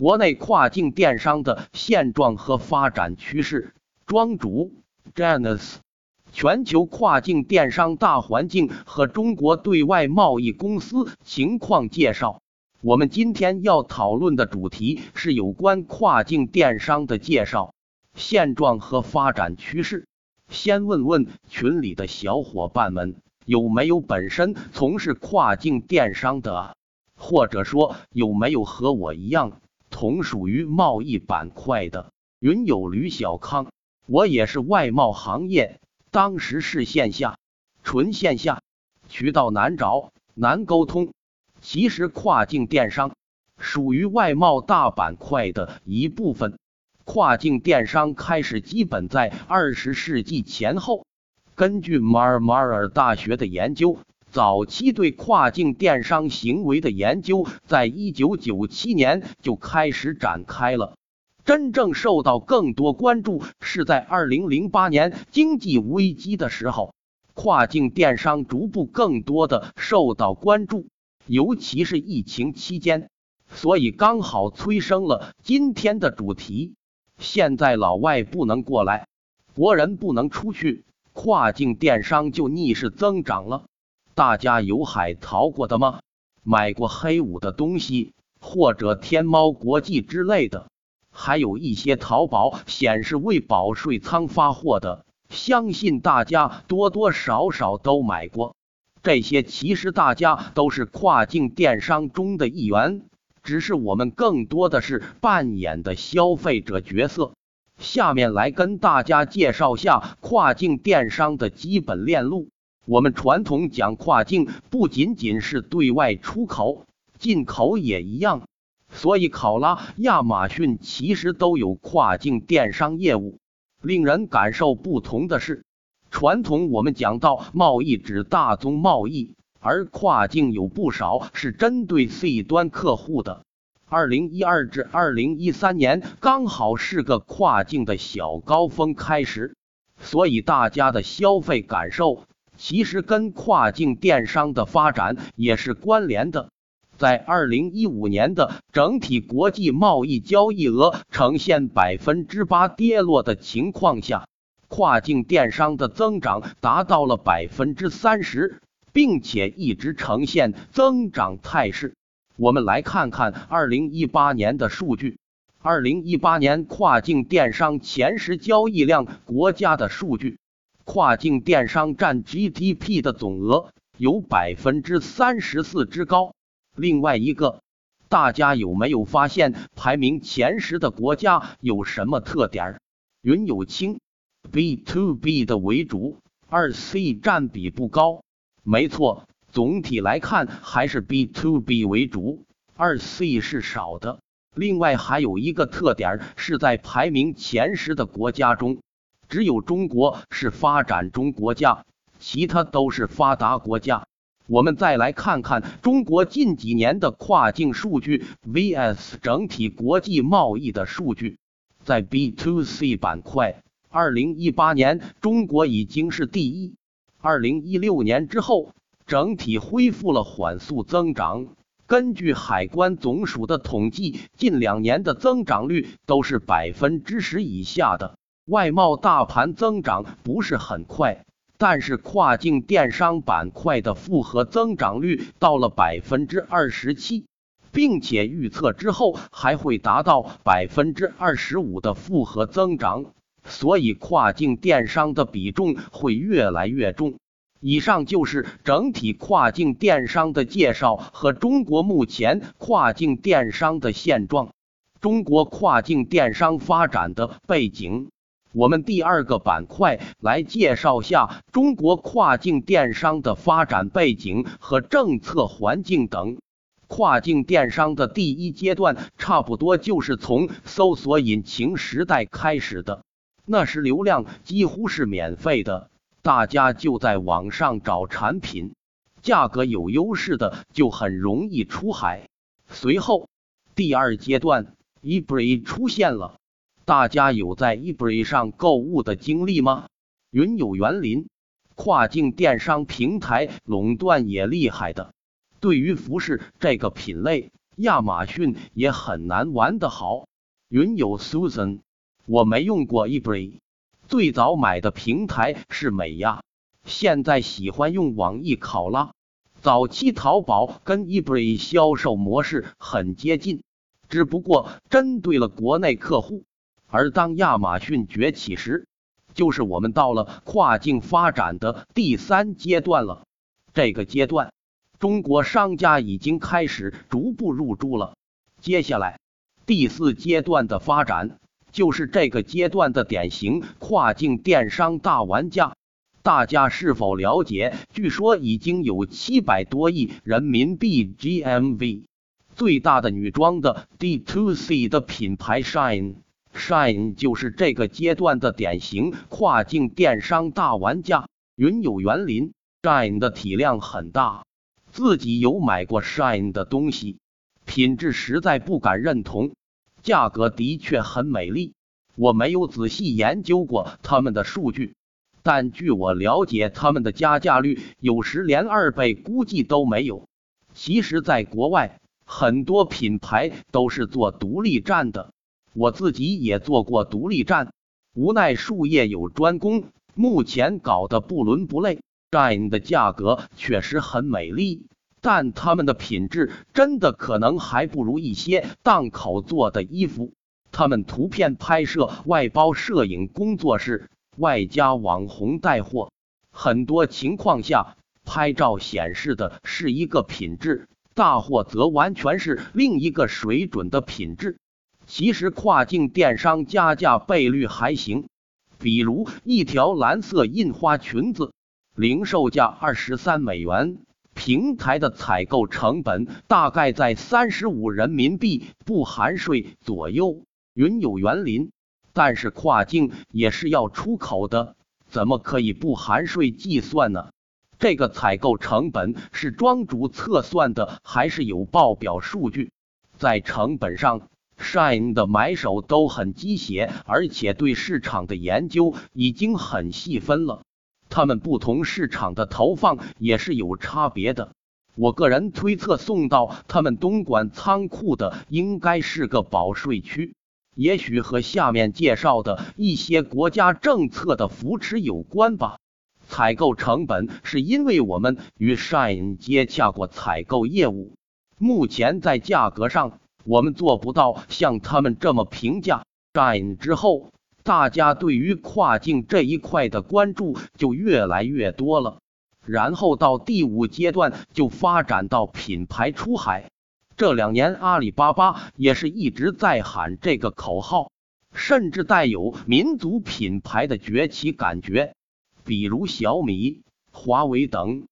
国内跨境电商的现状和发展趋势。庄主 Janice，全球跨境电商大环境和中国对外贸易公司情况介绍。我们今天要讨论的主题是有关跨境电商的介绍、现状和发展趋势。先问问群里的小伙伴们，有没有本身从事跨境电商的，或者说有没有和我一样同属于贸易板块的？云有吕小康，我也是外贸行业，当时是线下，纯线下，渠道难找，难沟通。其实跨境电商属于外贸大板块的一部分。跨境电商开始基本在二十世纪前后。根据马尔马尔大学的研究，早期对跨境电商行为的研究在一九九七年就开始展开了。真正受到更多关注是在二零零八年经济危机的时候，跨境电商逐步更多的受到关注，尤其是疫情期间，所以刚好催生了今天的主题。现在老外不能过来，国人不能出去，跨境电商就逆势增长了。大家有海淘过的吗？买过黑五的东西，或者天猫国际之类的，还有一些淘宝显示为保税仓发货的，相信大家多多少少都买过。这些其实大家都是跨境电商中的一员。只是我们更多的是扮演的消费者角色。下面来跟大家介绍下跨境电商的基本链路。我们传统讲跨境，不仅仅是对外出口，进口也一样。所以考拉、亚马逊其实都有跨境电商业务。令人感受不同的是，传统我们讲到贸易指大宗贸易。而跨境有不少是针对 C 端客户的。二零一二至二零一三年刚好是个跨境的小高峰开始，所以大家的消费感受其实跟跨境电商的发展也是关联的。在二零一五年的整体国际贸易交易额呈现百分之八跌落的情况下，跨境电商的增长达到了百分之三十。并且一直呈现增长态势。我们来看看二零一八年的数据。二零一八年跨境电商前十交易量国家的数据，跨境电商占 GDP 的总额有百分之三十四之高。另外一个，大家有没有发现排名前十的国家有什么特点？云有清，B to B 的为主，二 C 占比不高。没错，总体来看还是 B to B 为主，二 C 是少的。另外还有一个特点是在排名前十的国家中，只有中国是发展中国家，其他都是发达国家。我们再来看看中国近几年的跨境数据 vs 整体国际贸易的数据，在 B to C 板块，二零一八年中国已经是第一。二零一六年之后，整体恢复了缓速增长。根据海关总署的统计，近两年的增长率都是百分之十以下的。外贸大盘增长不是很快，但是跨境电商板块的复合增长率到了百分之二十七，并且预测之后还会达到百分之二十五的复合增长。所以，跨境电商的比重会越来越重。以上就是整体跨境电商的介绍和中国目前跨境电商的现状，中国跨境电商发展的背景。我们第二个板块来介绍下中国跨境电商的发展背景和政策环境等。跨境电商的第一阶段，差不多就是从搜索引擎时代开始的。那时流量几乎是免费的，大家就在网上找产品，价格有优势的就很容易出海。随后第二阶段，eBay 出现了，大家有在 eBay 上购物的经历吗？云有园林，跨境电商平台垄断也厉害的。对于服饰这个品类亚马逊也很难玩得好。云友 Susan，我没用过 eBay，最早买的平台是美亚，现在喜欢用网易考拉。早期淘宝跟 eBay 销售模式很接近，只不过针对了国内客户。而当亚马逊崛起时，就是我们到了跨境发展的第三阶段了。这个阶段，中国商家已经开始逐步入驻了。接下来，第四阶段的发展就是这个阶段的典型跨境电商大玩家。大家是否了解？据说已经有七百多亿人民币 GMV，最大的女装的 D2C 的品牌 Shine shine 就是这个阶段的典型跨境电商大玩家。云有园林，Shine 的体量很大，自己有买过 Shine 的东西，品质实在不敢认同，价格的确很美丽。我没有仔细研究过他们的数据。但据我了解，他们的加价率有时连二倍估计都没有。其实，在国外，很多品牌都是做独立站的，我自己也做过独立站，无奈术业有专攻，目前搞得不伦不类。站的价格确实很美丽，但他们的品质真的可能还不如一些档口做的衣服。他们图片拍摄外包摄影工作室。外加网红带货，很多情况下，拍照显示的是一个品质，大货则完全是另一个水准的品质。其实跨境电商加价倍率还行，比如一条蓝色印花裙子，零售价二十三美元，平台的采购成本大概在三十五人民币不含税左右。云有园林。但是跨境也是要出口的，怎么可以不含税计算呢？这个采购成本是庄主测算的，还是有报表数据？在成本上，Shine 的买手都很鸡血，而且对市场的研究已经很细分了。他们不同市场的投放也是有差别的。我个人推测，送到他们东莞仓库的应该是个保税区。也许和下面介绍的一些国家政策的扶持有关吧。采购成本是因为我们与 Shine 接洽过采购业务，目前在价格上我们做不到像他们这么评价。战之后，大家对于跨境这一块的关注就越来越多了。然后到第五阶段就发展到品牌出海。这两年，阿里巴巴也是一直在喊这个口号，甚至带有民族品牌的崛起感觉。比如小米、华为等，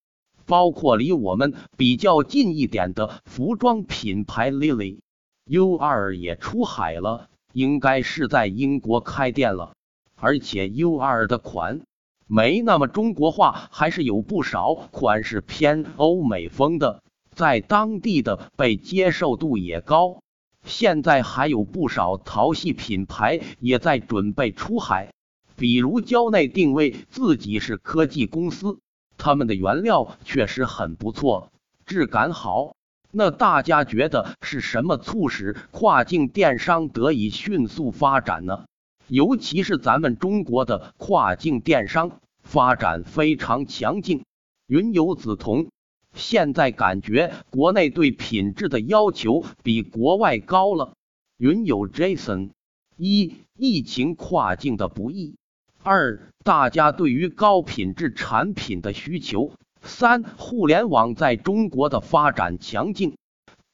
包括离我们比较近一点的服装品牌 Lily U 二也出海了，应该是在英国开店了。而且 U 二的款没那么中国化，还是有不少款式偏欧美风的。在当地的被接受度也高，现在还有不少淘系品牌也在准备出海，比如蕉内定位自己是科技公司，他们的原料确实很不错，质感好。那大家觉得是什么促使跨境电商得以迅速发展呢？尤其是咱们中国的跨境电商发展非常强劲。云游梓潼。现在感觉国内对品质的要求比国外高了。云友 Jason，一疫情跨境的不易；二大家对于高品质产品的需求；三互联网在中国的发展强劲；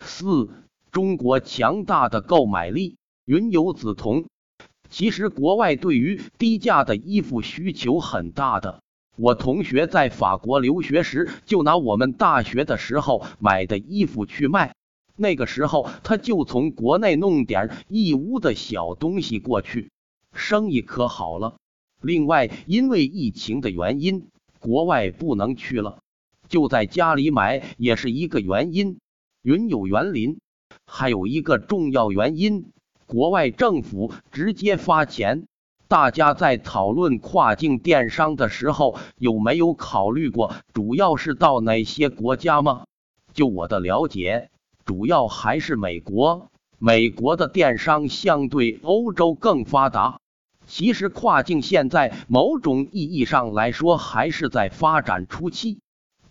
四中国强大的购买力。云游梓潼，其实国外对于低价的衣服需求很大的。我同学在法国留学时，就拿我们大学的时候买的衣服去卖。那个时候，他就从国内弄点义乌的小东西过去，生意可好了。另外，因为疫情的原因，国外不能去了，就在家里买也是一个原因。云有园林，还有一个重要原因，国外政府直接发钱。大家在讨论跨境电商的时候，有没有考虑过主要是到哪些国家吗？就我的了解，主要还是美国。美国的电商相对欧洲更发达。其实跨境现在某种意义上来说还是在发展初期，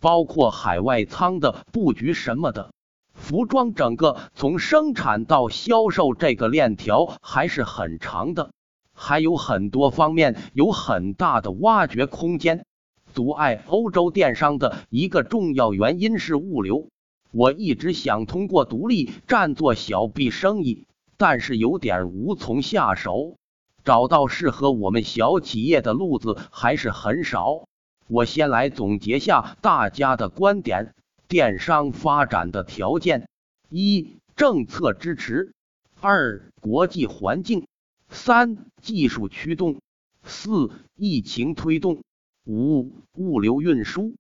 包括海外仓的布局什么的。服装整个从生产到销售这个链条还是很长的，还有很多方面有很大的挖掘空间。阻碍欧洲电商的一个重要原因是物流。我一直想通过独立站做小 B 生意，但是有点无从下手。找到适合我们小企业的路子还是很少。我先来总结下大家的观点：电商发展的条件：一、政策支持；二、国际环境；三、技术驱动；四、疫情推动；五、物流运输。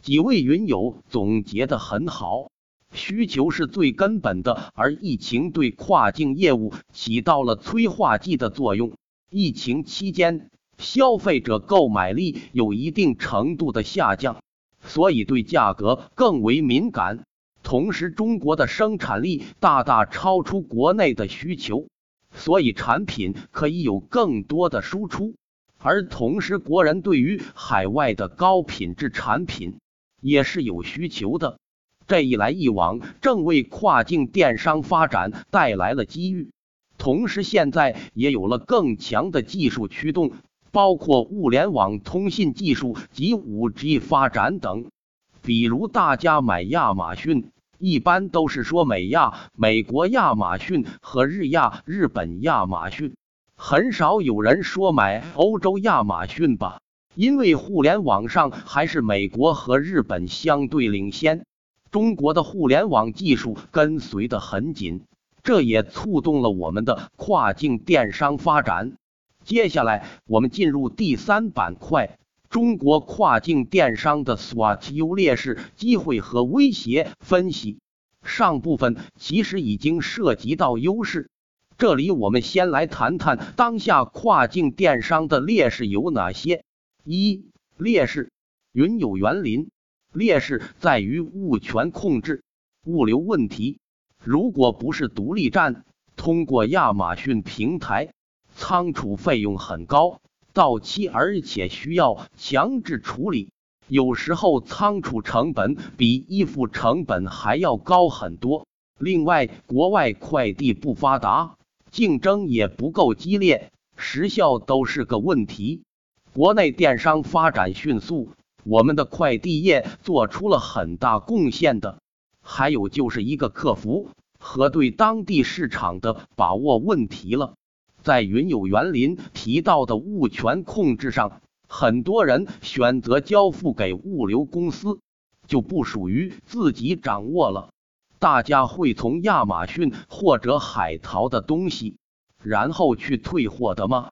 几位云友总结的很好，需求是最根本的，而疫情对跨境业务起到了催化剂的作用。疫情期间，消费者购买力有一定程度的下降，所以对价格更为敏感。同时，中国的生产力大大超出国内的需求，所以产品可以有更多的输出。而同时，国人对于海外的高品质产品也是有需求的。这一来一往，正为跨境电商发展带来了机遇。同时，现在也有了更强的技术驱动，包括物联网通信技术及五 G 发展等。比如，大家买亚马逊，一般都是说美亚、美国亚马逊和日亚、日本亚马逊，很少有人说买欧洲亚马逊吧？因为互联网上还是美国和日本相对领先，中国的互联网技术跟随的很紧。这也促动了我们的跨境电商发展。接下来，我们进入第三板块：中国跨境电商的 SWOT 优劣势、机会和威胁分析。上部分其实已经涉及到优势，这里我们先来谈谈当下跨境电商的劣势有哪些。一、劣势：云有园林，劣势在于物权控制、物流问题。如果不是独立站，通过亚马逊平台，仓储费用很高，到期而且需要强制处理，有时候仓储成本比衣服成本还要高很多。另外，国外快递不发达，竞争也不够激烈，时效都是个问题。国内电商发展迅速，我们的快递业做出了很大贡献的。还有就是一个客服和对当地市场的把握问题了。在云友园林提到的物权控制上，很多人选择交付给物流公司，就不属于自己掌握了。大家会从亚马逊或者海淘的东西，然后去退货的吗？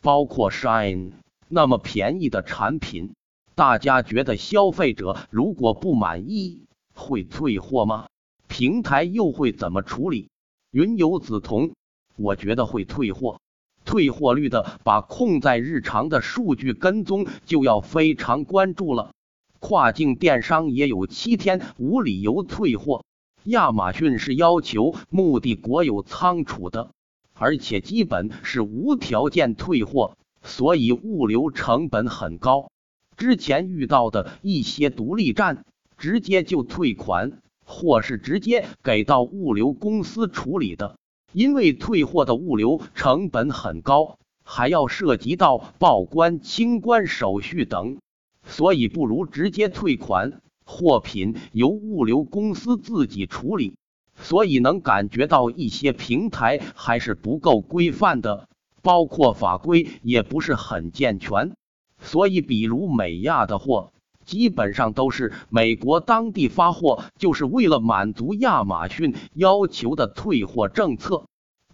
包括 Shine 那么便宜的产品，大家觉得消费者如果不满意？会退货吗？平台又会怎么处理？云游梓潼，我觉得会退货。退货率的把控在日常的数据跟踪就要非常关注了。跨境电商也有七天无理由退货，亚马逊是要求目的国有仓储的，而且基本是无条件退货，所以物流成本很高。之前遇到的一些独立站。直接就退款，或是直接给到物流公司处理的，因为退货的物流成本很高，还要涉及到报关、清关手续等，所以不如直接退款，货品由物流公司自己处理。所以能感觉到一些平台还是不够规范的，包括法规也不是很健全。所以，比如美亚的货。基本上都是美国当地发货，就是为了满足亚马逊要求的退货政策，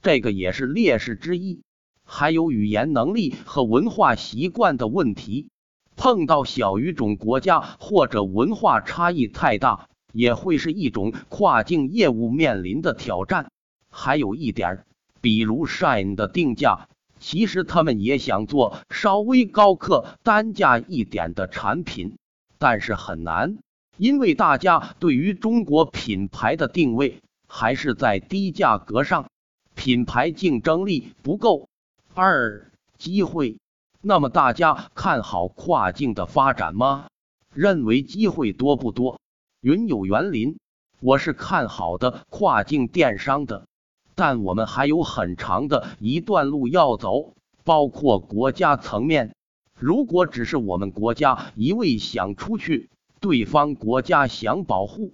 这个也是劣势之一。还有语言能力和文化习惯的问题，碰到小语种国家或者文化差异太大，也会是一种跨境业务面临的挑战。还有一点，比如 Shine 的定价，其实他们也想做稍微高客单价一点的产品。但是很难，因为大家对于中国品牌的定位还是在低价格上，品牌竞争力不够。二、机会。那么大家看好跨境的发展吗？认为机会多不多？云有园林，我是看好的跨境电商的，但我们还有很长的一段路要走，包括国家层面。如果只是我们国家一味想出去，对方国家想保护，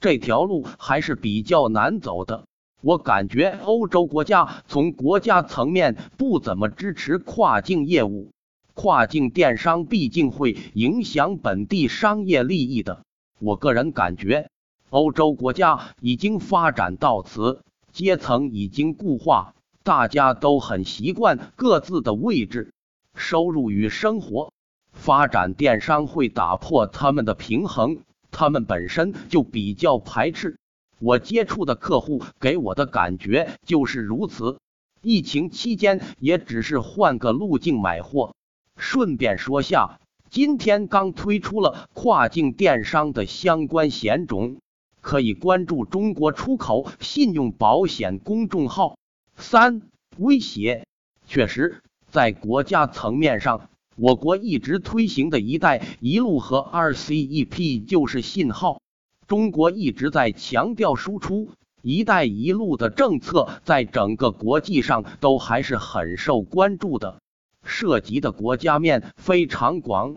这条路还是比较难走的。我感觉欧洲国家从国家层面不怎么支持跨境业务。跨境电商毕竟会影响本地商业利益的。我个人感觉，欧洲国家已经发展到此，阶层已经固化，大家都很习惯各自的位置、收入与生活。发展电商会打破他们的平衡，他们本身就比较排斥。我接触的客户给我的感觉就是如此。疫情期间也只是换个路径买货。顺便说下，今天刚推出了跨境电商的相关险种，可以关注中国出口信用保险公众号。三威胁，确实，在国家层面上，我国一直推行的一带一路和 RCEP 就是信号。中国一直在强调输出，一带一路的政策在整个国际上都还是很受关注的。涉及的国家面非常广，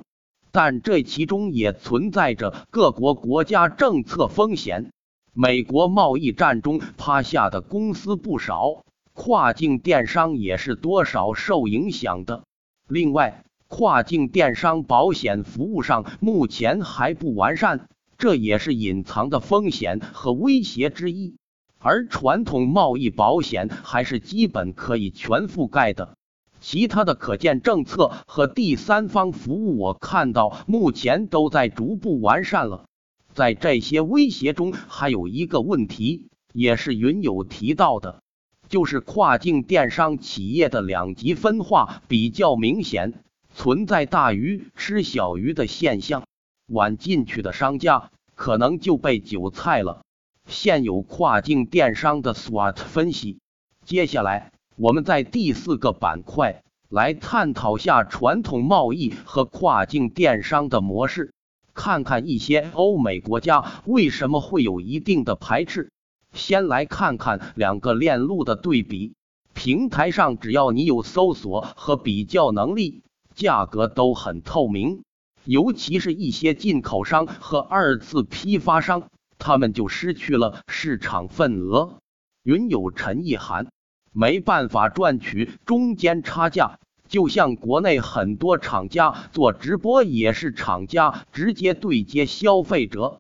但这其中也存在着各国国家政策风险。美国贸易战中趴下的公司不少，跨境电商也是多少受影响的。另外，跨境电商保险服务上目前还不完善，这也是隐藏的风险和威胁之一。而传统贸易保险还是基本可以全覆盖的。其他的可见政策和第三方服务，我看到目前都在逐步完善了。在这些威胁中，还有一个问题，也是云友提到的，就是跨境电商企业的两极分化比较明显，存在大鱼吃小鱼的现象。晚进去的商家可能就被韭菜了。现有跨境电商的 SWOT 分析，接下来。我们在第四个板块来探讨下传统贸易和跨境电商的模式，看看一些欧美国家为什么会有一定的排斥。先来看看两个链路的对比，平台上只要你有搜索和比较能力，价格都很透明，尤其是一些进口商和二次批发商，他们就失去了市场份额。云有陈意涵。没办法赚取中间差价，就像国内很多厂家做直播也是厂家直接对接消费者，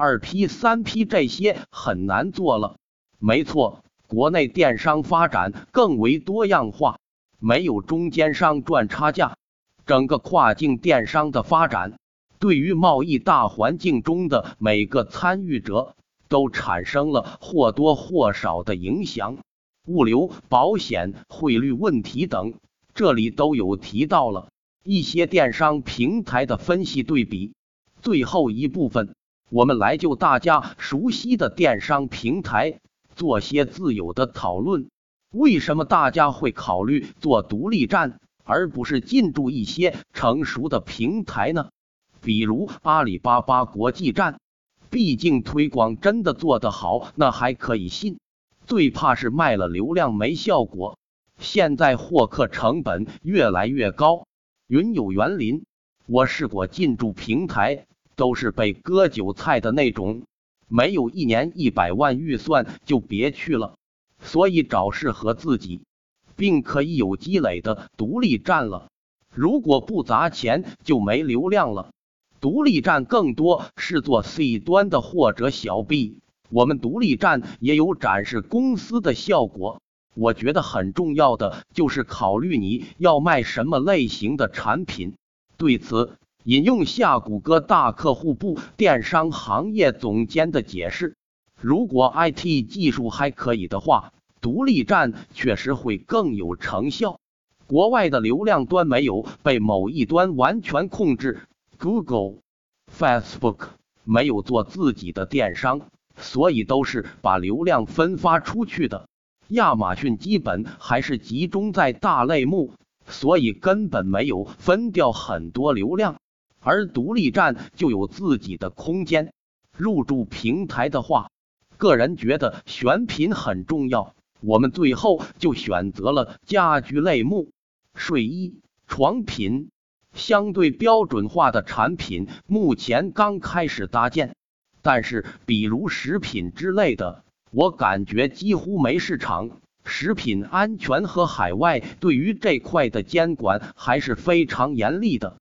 二批三批这些很难做了。没错，国内电商发展更为多样化，没有中间商赚差价，整个跨境电商的发展对于贸易大环境中的每个参与者都产生了或多或少的影响。物流、保险、汇率问题等，这里都有提到了一些电商平台的分析对比。最后一部分，我们来就大家熟悉的电商平台做些自由的讨论。为什么大家会考虑做独立站，而不是进驻一些成熟的平台呢？比如阿里巴巴国际站，毕竟推广真的做得好，那还可以信。最怕是卖了流量没效果。现在获客成本越来越高。云有园林，我试过进驻平台，都是被割韭菜的那种。没有一年一百万预算就别去了。所以找适合自己，并可以有积累的独立站了。如果不砸钱，就没流量了。独立站更多是做 C 端的或者小 B。我们独立站也有展示公司的效果，我觉得很重要的就是考虑你要卖什么类型的产品。对此，引用下谷歌大客户部电商行业总监的解释：如果 IT 技术还可以的话，独立站确实会更有成效。国外的流量端没有被某一端完全控制，Google、Facebook 没有做自己的电商。所以都是把流量分发出去的。亚马逊基本还是集中在大类目，所以根本没有分掉很多流量。而独立站就有自己的空间。入驻平台的话，个人觉得选品很重要。我们最后就选择了家居类目、睡衣、床品，相对标准化的产品，目前刚开始搭建。但是，比如食品之类的，我感觉几乎没市场。食品安全和海外对于这块的监管还是非常严厉的。